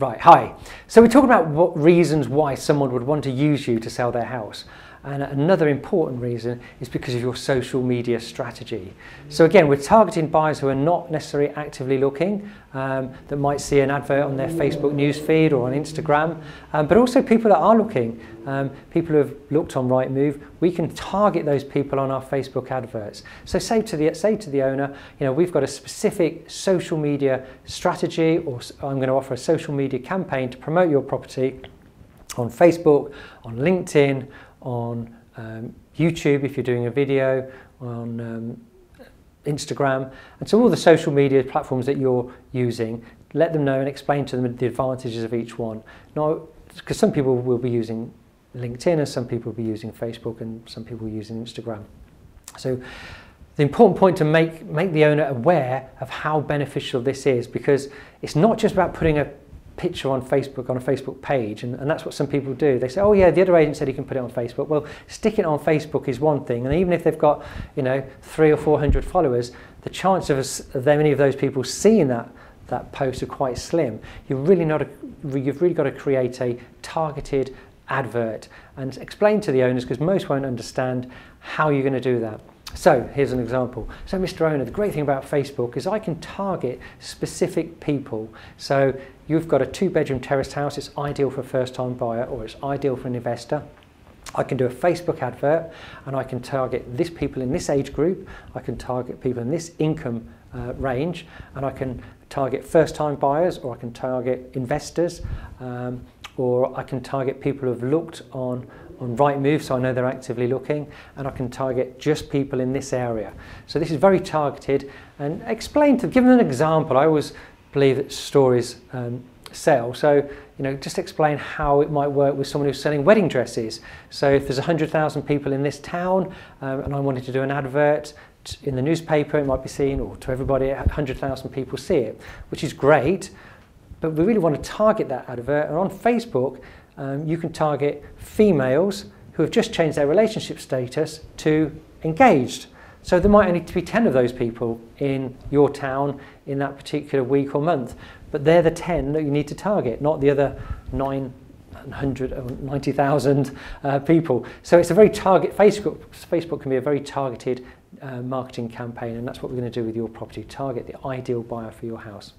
Right, hi. So we're talking about what reasons why someone would want to use you to sell their house. And another important reason is because of your social media strategy. So again, we're targeting buyers who are not necessarily actively looking, um, that might see an advert on their Facebook newsfeed or on Instagram, um, but also people that are looking, um, people who have looked on Rightmove. We can target those people on our Facebook adverts. So say to the say to the owner, you know, we've got a specific social media strategy, or I'm going to offer a social media campaign to promote your property on Facebook, on LinkedIn, on um, YouTube if you're doing a video, on um, Instagram, and so all the social media platforms that you're using, let them know and explain to them the advantages of each one. Now, because some people will be using LinkedIn and some people will be using Facebook and some people are using Instagram. So the important point to make, make the owner aware of how beneficial this is because it's not just about putting a picture on Facebook on a Facebook page, and, and that's what some people do. They say, "Oh yeah, the other agent said you can put it on Facebook." Well, sticking it on Facebook is one thing, and even if they've got, you know, three or four hundred followers, the chance of, us, of any of those people seeing that that post are quite slim. You've really not a, you've really got to create a targeted advert and explain to the owners because most won't understand how you're going to do that. So here's an example. So Mr. Owner, the great thing about Facebook is I can target specific people. So you've got a two bedroom terraced house, it's ideal for a first time buyer or it's ideal for an investor. I can do a Facebook advert and I can target this people in this age group, I can target people in this income uh, range and I can target first time buyers or I can target investors um, or I can target people who have looked on on Rightmove, so I know they're actively looking, and I can target just people in this area. So this is very targeted, and explain to, give them an example. I always believe that stories um, sell, so you know, just explain how it might work with someone who's selling wedding dresses. So if there's 100,000 people in this town, um, and I wanted to do an advert in the newspaper, it might be seen, or to everybody, 100,000 people see it, which is great, but we really want to target that advert, and on Facebook, um, you can target females who have just changed their relationship status to engaged. So there might only be 10 of those people in your town in that particular week or month, but they're the 10 that you need to target, not the other 900 or 90,000 uh, people. So it's a very target, Facebook, Facebook can be a very targeted uh, marketing campaign and that's what we're going to do with your property, target the ideal buyer for your house.